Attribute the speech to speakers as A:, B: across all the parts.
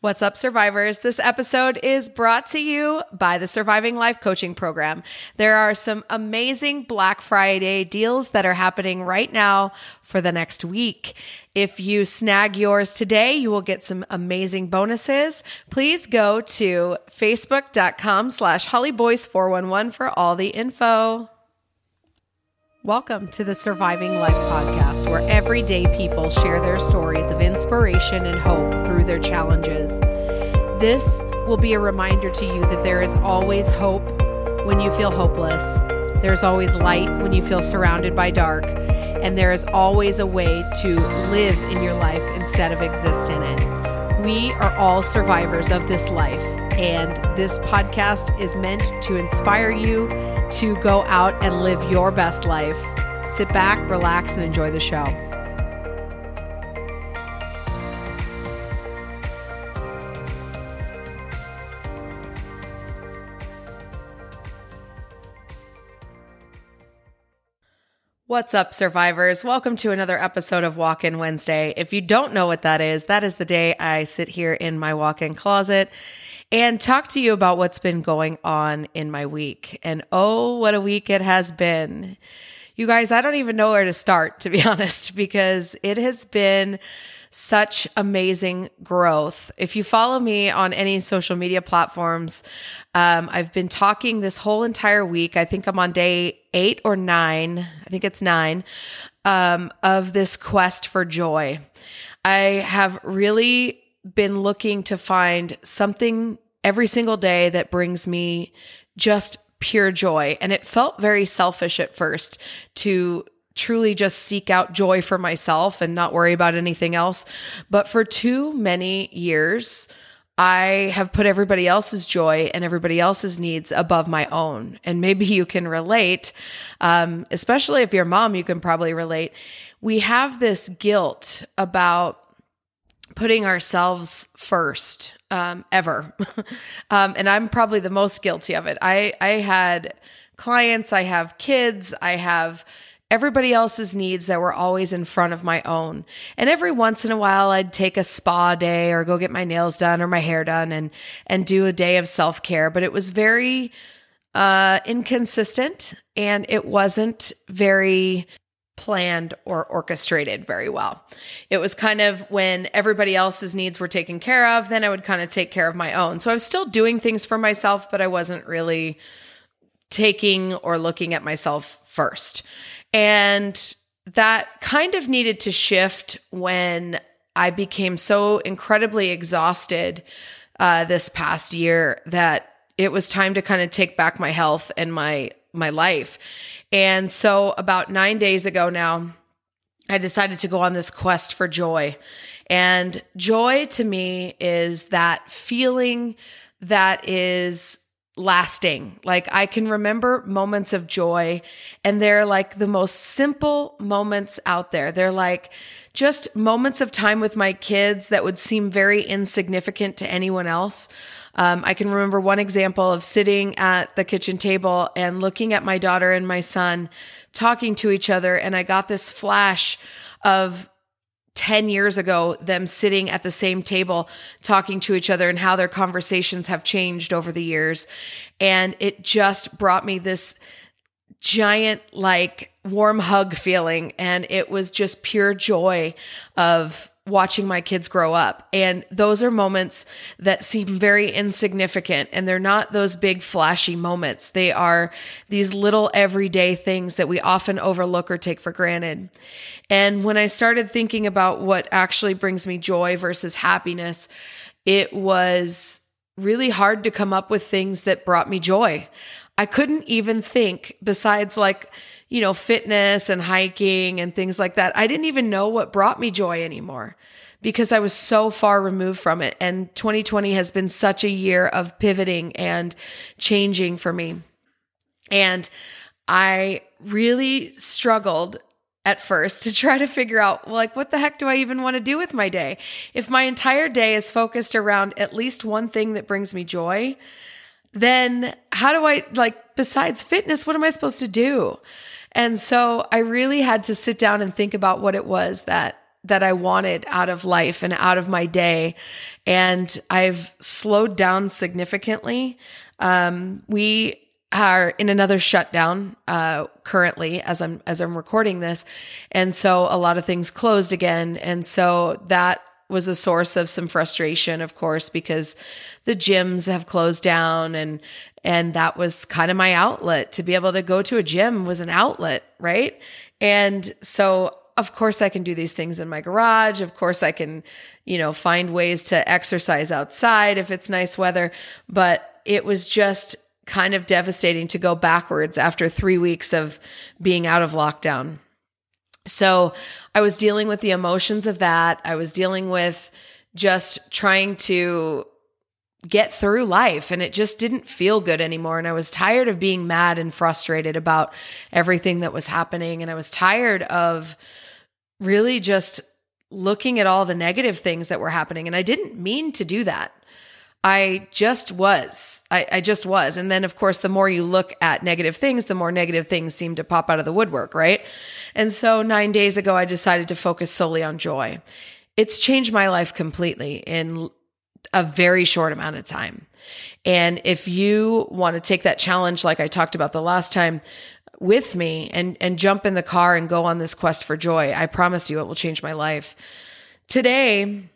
A: What's up, survivors? This episode is brought to you by the Surviving Life Coaching Program. There are some amazing Black Friday deals that are happening right now for the next week. If you snag yours today, you will get some amazing bonuses. Please go to facebook.com slash hollyboyce411 for all the info. Welcome to the Surviving Life podcast, where everyday people share their stories of inspiration and hope through their challenges. This will be a reminder to you that there is always hope when you feel hopeless, there's always light when you feel surrounded by dark, and there is always a way to live in your life instead of exist in it. We are all survivors of this life, and this podcast is meant to inspire you to go out and live your best life. Sit back, relax, and enjoy the show. What's up, survivors? Welcome to another episode of Walk In Wednesday. If you don't know what that is, that is the day I sit here in my walk in closet and talk to you about what's been going on in my week. And oh, what a week it has been. You guys, I don't even know where to start, to be honest, because it has been such amazing growth. If you follow me on any social media platforms, um, I've been talking this whole entire week. I think I'm on day eight or nine. I think it's nine um, of this quest for joy. I have really been looking to find something every single day that brings me just pure joy. And it felt very selfish at first to truly just seek out joy for myself and not worry about anything else. But for too many years, I have put everybody else's joy and everybody else's needs above my own. And maybe you can relate, um, especially if you're mom, you can probably relate. We have this guilt about putting ourselves first um, ever. um, and I'm probably the most guilty of it. I, I had clients, I have kids, I have everybody else's needs that were always in front of my own. And every once in a while I'd take a spa day or go get my nails done or my hair done and and do a day of self-care, but it was very uh inconsistent and it wasn't very planned or orchestrated very well. It was kind of when everybody else's needs were taken care of, then I would kind of take care of my own. So I was still doing things for myself, but I wasn't really taking or looking at myself first. And that kind of needed to shift when I became so incredibly exhausted uh, this past year that it was time to kind of take back my health and my my life. And so about 9 days ago now, I decided to go on this quest for joy. And joy to me is that feeling that is lasting. Like I can remember moments of joy and they're like the most simple moments out there. They're like just moments of time with my kids that would seem very insignificant to anyone else. Um, I can remember one example of sitting at the kitchen table and looking at my daughter and my son talking to each other. And I got this flash of 10 years ago, them sitting at the same table talking to each other and how their conversations have changed over the years. And it just brought me this giant, like, warm hug feeling. And it was just pure joy of watching my kids grow up. And those are moments that seem very insignificant and they're not those big flashy moments. They are these little everyday things that we often overlook or take for granted. And when I started thinking about what actually brings me joy versus happiness, it was really hard to come up with things that brought me joy. I couldn't even think besides like, you know, fitness and hiking and things like that. I didn't even know what brought me joy anymore because I was so far removed from it. And 2020 has been such a year of pivoting and changing for me. And I really struggled at first to try to figure out like what the heck do I even want to do with my day? If my entire day is focused around at least one thing that brings me joy, then how do I like besides fitness what am I supposed to do? And so I really had to sit down and think about what it was that that I wanted out of life and out of my day. And I've slowed down significantly. Um, we are in another shutdown uh, currently as I'm as I'm recording this, and so a lot of things closed again, and so that was a source of some frustration, of course, because the gyms have closed down and and that was kind of my outlet to be able to go to a gym was an outlet, right? And so of course I can do these things in my garage. Of course I can, you know, find ways to exercise outside if it's nice weather, but it was just kind of devastating to go backwards after 3 weeks of being out of lockdown. So I was dealing with the emotions of that. I was dealing with just trying to get through life and it just didn't feel good anymore. And I was tired of being mad and frustrated about everything that was happening. And I was tired of really just looking at all the negative things that were happening. And I didn't mean to do that. I just was. I, I, just was. And then, of course, the more you look at negative things, the more negative things seem to pop out of the woodwork, right? And so, nine days ago, I decided to focus solely on joy. It's changed my life completely in a very short amount of time. And if you want to take that challenge, like I talked about the last time, with me and and jump in the car and go on this quest for joy, I promise you it will change my life. Today,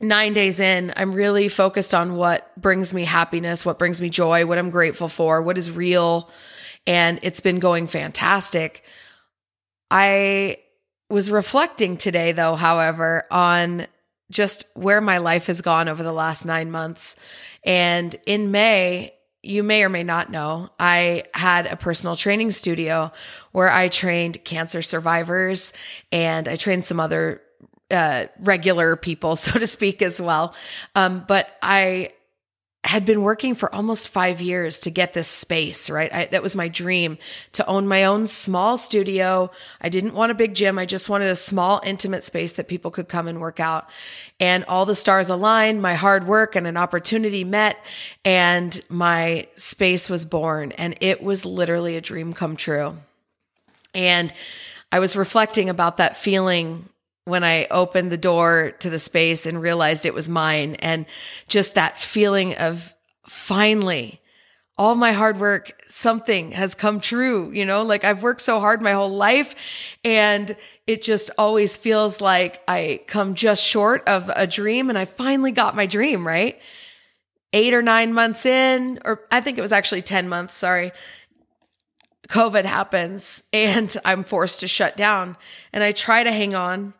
A: nine days in, I'm really focused on what brings me happiness, what brings me joy, what I'm grateful for, what is real. And it's been going fantastic. I was reflecting today, though, however, on just where my life has gone over the last nine months. And in May, you may or may not know, I had a personal training studio where I trained cancer survivors and I trained some other uh, regular people, so to speak, as well. Um, but I had been working for almost five years to get this space, right? I, that was my dream to own my own small studio. I didn't want a big gym. I just wanted a small, intimate space that people could come and work out. And all the stars aligned, my hard work and an opportunity met, and my space was born. And it was literally a dream come true. And I was reflecting about that feeling when I opened the door to the space and realized it was mine. And just that feeling of finally, all my hard work, something has come true. You know, like I've worked so hard my whole life and it just always feels like I come just short of a dream and I finally got my dream, right? Eight or nine months in, or I think it was actually 10 months, sorry. COVID happens and I'm forced to shut down. And I try to hang on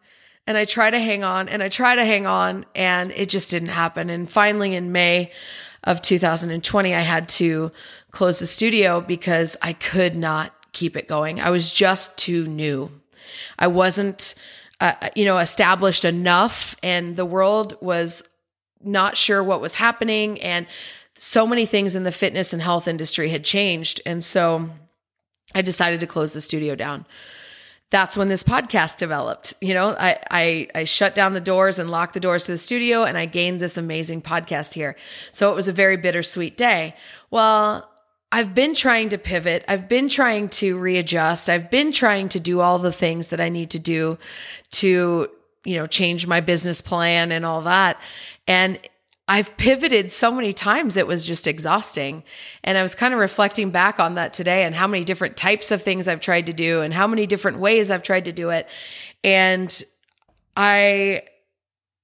A: and I try to hang on and I try to hang on and it just didn't happen. And finally in May of 2020, I had to close the studio because I could not keep it going. I was just too new. I wasn't, uh, you know, established enough and the world was not sure what was happening. And so many things in the fitness and health industry had changed. And so I decided to close the studio down that's when this podcast developed. You know, I, I, I shut down the doors and locked the doors to the studio and I gained this amazing podcast here. So it was a very bittersweet day. Well, I've been trying to pivot. I've been trying to readjust. I've been trying to do all the things that I need to do to, you know, change my business plan and all that. And I've pivoted so many times it was just exhausting. And I was kind of reflecting back on that today and how many different types of things I've tried to do and how many different ways I've tried to do it. And I,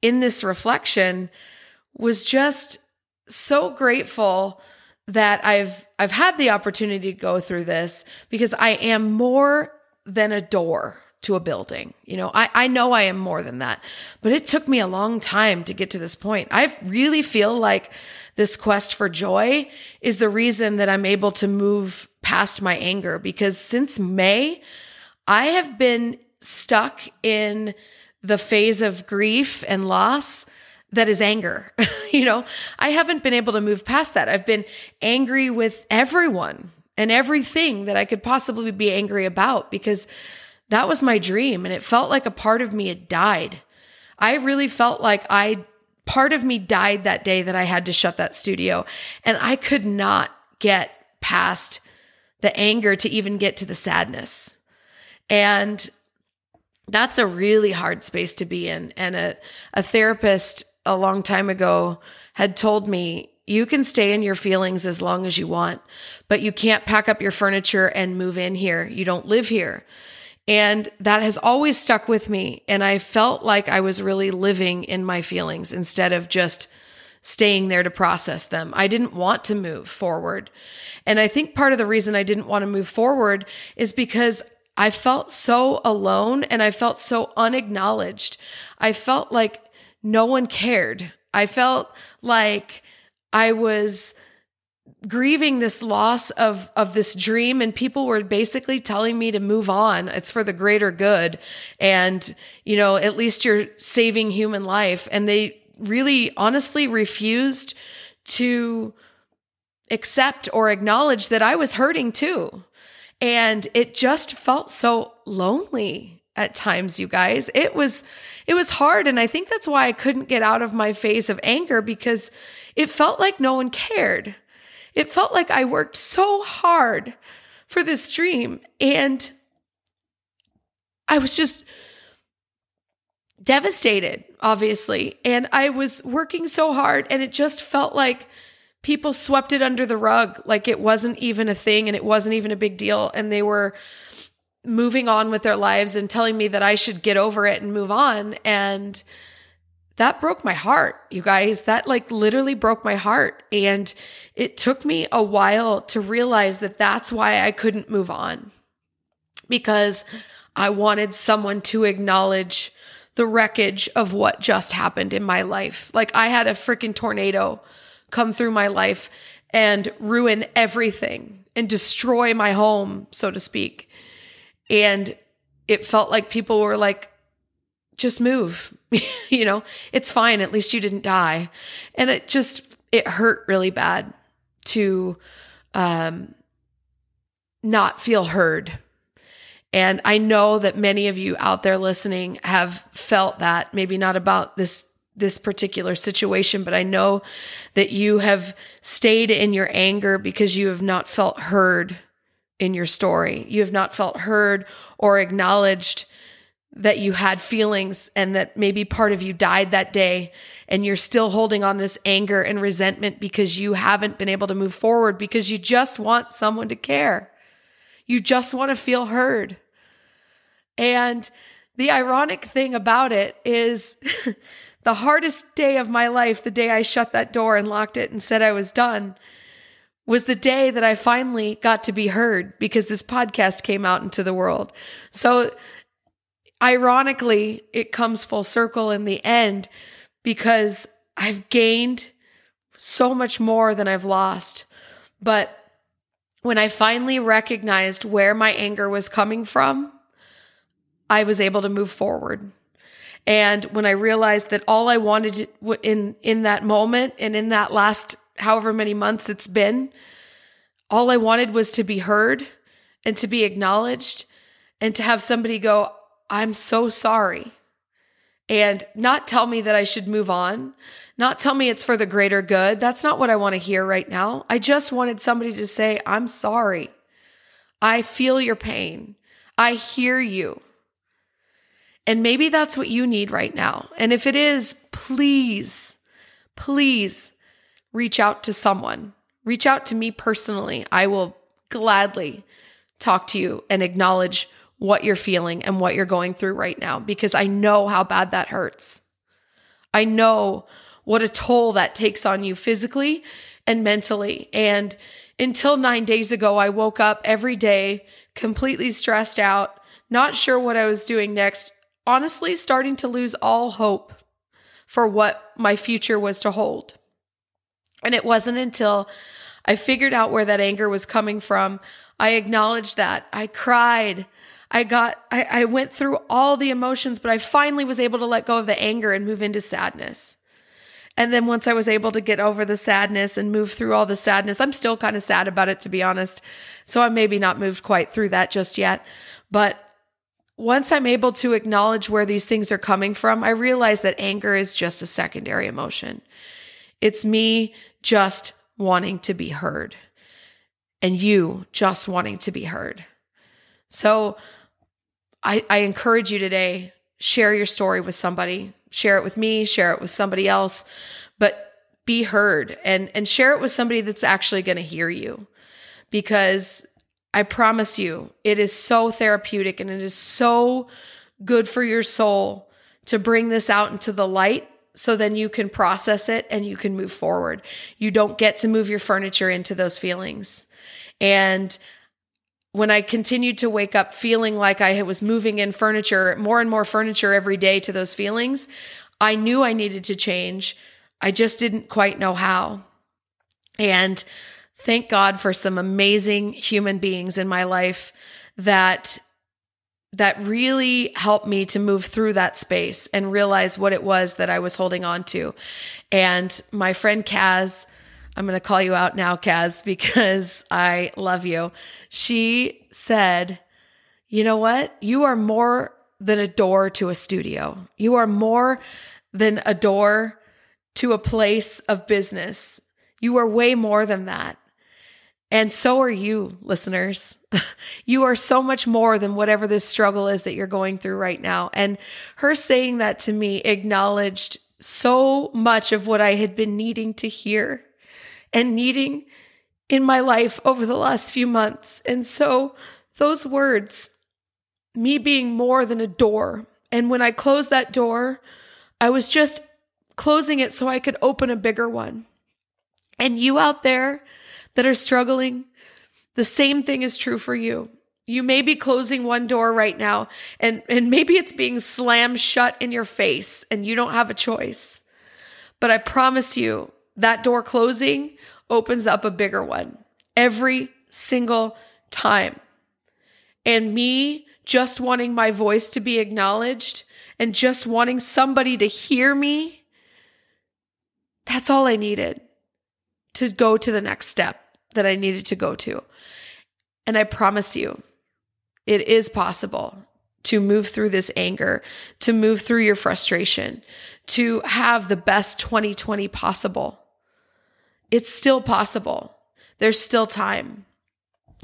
A: in this reflection, was just so grateful that I've I've had the opportunity to go through this because I am more than a door to a building. You know, I, I know I am more than that, but it took me a long time to get to this point. I really feel like this quest for joy is the reason that I'm able to move past my anger because since May, I have been stuck in the phase of grief and loss that is anger. you know, I haven't been able to move past that. I've been angry with everyone and everything that I could possibly be angry about because that was my dream. And it felt like a part of me had died. I really felt like I, part of me died that day that I had to shut that studio. And I could not get past the anger to even get to the sadness. And that's a really hard space to be in. And a, a therapist a long time ago had told me, you can stay in your feelings as long as you want, but you can't pack up your furniture and move in here. You don't live here. And that has always stuck with me. And I felt like I was really living in my feelings instead of just staying there to process them. I didn't want to move forward. And I think part of the reason I didn't want to move forward is because I felt so alone and I felt so unacknowledged. I felt like no one cared. I felt like I was grieving this loss of of this dream and people were basically telling me to move on. It's for the greater good. And you know at least you're saving human life. And they really honestly refused to accept or acknowledge that I was hurting too. And it just felt so lonely at times you guys. It was it was hard. And i think that's why i couldn't get out of my phase of anger because it felt like no one cared it felt like i worked so hard for this dream and i was just devastated obviously and i was working so hard and it just felt like people swept it under the rug like it wasn't even a thing and it wasn't even a big deal and they were moving on with their lives and telling me that I should get over it and move on and that broke my heart you guys. That like literally broke my heart. And it took me a while to realize that that's why I couldn't move on. Because I wanted someone to acknowledge the wreckage of what just happened in my life. Like I had a freaking tornado come through my life and ruin everything and destroy my home, so to speak. And it felt like people were like, just move. you know, it's fine. At least you didn't die. And it just, it hurt really bad to um, not feel heard. And I know that many of you out there listening have felt that, maybe not about this this particular situation, but I know that you have stayed in your anger because you have not felt heard in your story. You have not felt heard or acknowledged that you had feelings and that maybe part of you died that day and you're still holding on this anger and resentment because you haven't been able to move forward because you just want someone to care. You just want to feel heard. And the ironic thing about it is the hardest day of my life, the day I shut that door and locked it and said I was done, was the day that I finally got to be heard because this podcast came out into the world. So, ironically, it comes full circle in the end because I've gained so much more than I've lost. But when I finally recognized where my anger was coming from, I was able to move forward. And when I realized that all I wanted in in that moment and in that last however many months it's been, all I wanted was to be heard and to be acknowledged and to have somebody go, "I'm so sorry." And not tell me that I should move on, not tell me it's for the greater good. That's not what I want to hear right now. I just wanted somebody to say, "I'm sorry. I feel your pain. I hear you." And maybe that's what you need right now. And if it is, please, please reach out to someone. Reach out to me personally. I will gladly talk to you and acknowledge what you're feeling and what you're going through right now because I know how bad that hurts. I know what a toll that takes on you physically and mentally. And until nine days ago, I woke up every day completely stressed out, not sure what I was doing next, honestly starting to lose all hope for what my future was to hold. And it wasn't until I figured out where that anger was coming from. I acknowledged that. I cried. I got, I, I went through all the emotions, but I finally was able to let go of the anger and move into sadness. And then once I was able to get over the sadness and move through all the sadness, I'm still kind of sad about it, to be honest. So I'm maybe not moved quite through that just yet. But once I'm able to acknowledge where these things are coming from, I realize that anger is just a secondary emotion. It's me just wanting to be heard and you just wanting to be heard. So I, I encourage you today, share your story with somebody, share it with me, share it with somebody else, but be heard and, and share it with somebody that's actually going to hear you because I promise you, it is so therapeutic and it is so good for your soul to bring this out into the light so then you can process it and you can move forward. You don't get to move your furniture into those feelings. And when I continued to wake up feeling like I was moving in furniture, more and more furniture every day to those feelings, I knew I needed to change. I just didn't quite know how. And thank God for some amazing human beings in my life that that really helped me to move through that space and realize what it was that I was holding on to. And my friend Kaz, I'm going to call you out now, Kaz, because I love you. She said, You know what? You are more than a door to a studio. You are more than a door to a place of business. You are way more than that. And so are you, listeners. you are so much more than whatever this struggle is that you're going through right now. And her saying that to me acknowledged so much of what I had been needing to hear and needing in my life over the last few months. And so those words, me being more than a door, and when I closed that door, I was just closing it so I could open a bigger one. And you out there, that are struggling, the same thing is true for you. You may be closing one door right now and, and maybe it's being slammed shut in your face and you don't have a choice. But I promise you that door closing opens up a bigger one every single time. And me just wanting my voice to be acknowledged and just wanting somebody to hear me, that's all I needed to go to the next step that I needed to go to. And I promise you, it is possible to move through this anger, to move through your frustration, to have the best 2020 possible. It's still possible. There's still time.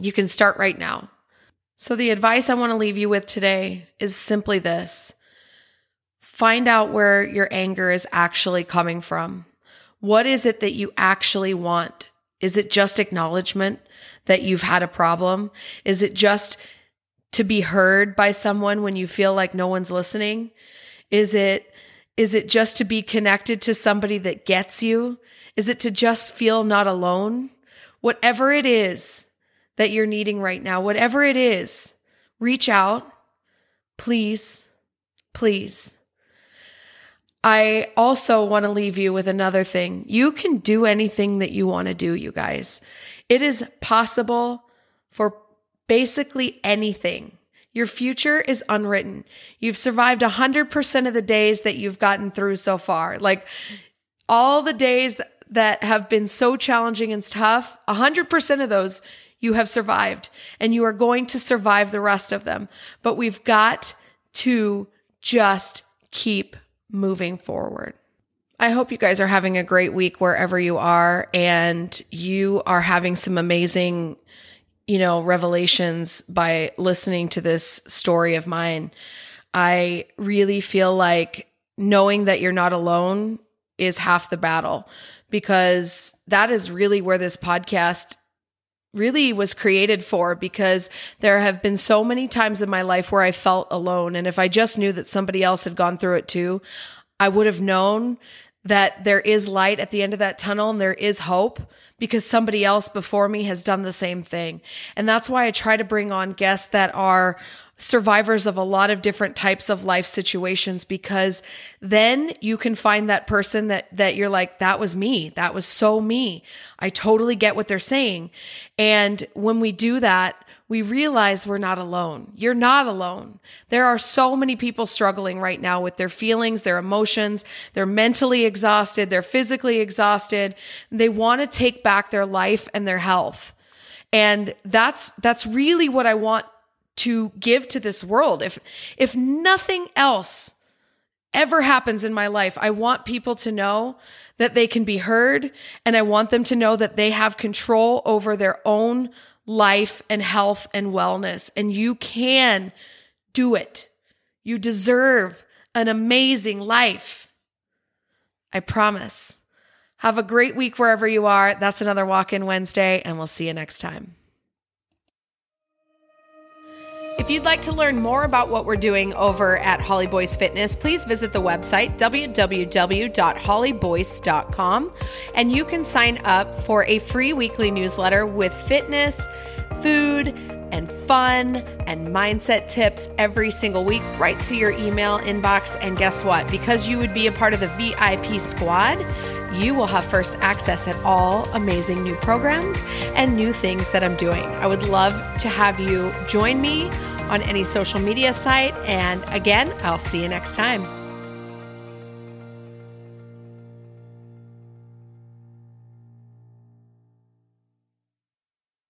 A: You can start right now. So, the advice I want to leave you with today is simply this find out where your anger is actually coming from. What is it that you actually want? Is it just acknowledgement that you've had a problem? Is it just to be heard by someone when you feel like no one's listening? Is it is it just to be connected to somebody that gets you? Is it to just feel not alone? Whatever it is that you're needing right now, whatever it is, reach out. Please, please. I also want to leave you with another thing. You can do anything that you want to do, you guys. It is possible for basically anything. Your future is unwritten. You've survived 100% of the days that you've gotten through so far. Like all the days that have been so challenging and tough, 100% of those you have survived and you are going to survive the rest of them. But we've got to just keep moving forward. I hope you guys are having a great week wherever you are and you are having some amazing, you know, revelations by listening to this story of mine. I really feel like knowing that you're not alone is half the battle because that is really where this podcast really was created for because there have been so many times in my life where I felt alone. And if I just knew that somebody else had gone through it too, I would have known that there is light at the end of that tunnel and there is hope because somebody else before me has done the same thing. And that's why I try to bring on guests that are survivors of a lot of different types of life situations because then you can find that person that that you're like that was me that was so me i totally get what they're saying and when we do that we realize we're not alone. You're not alone. There are so many people struggling right now with their feelings, their emotions. They're mentally exhausted, they're physically exhausted. They want to take back their life and their health. And that's that's really what I want to give to this world. If if nothing else ever happens in my life, I want people to know that they can be heard and I want them to know that they have control over their own life and health and wellness and you can Do it. You deserve an amazing life. I promise. Have a great week wherever you are. That's another Walk In Wednesday, and we'll see you next time. If you'd like to learn more about what we're doing over at Holly Boyce Fitness, please visit the website www.hollyboyce.com and you can sign up for a free weekly newsletter with fitness, food, and fun and mindset tips every single week right to your email inbox. And guess what? Because you would be a part of the VIP squad, you will have first access at all amazing new programs and new things that I'm doing. I would love to have you join me on any social media site. And again, I'll see you next time.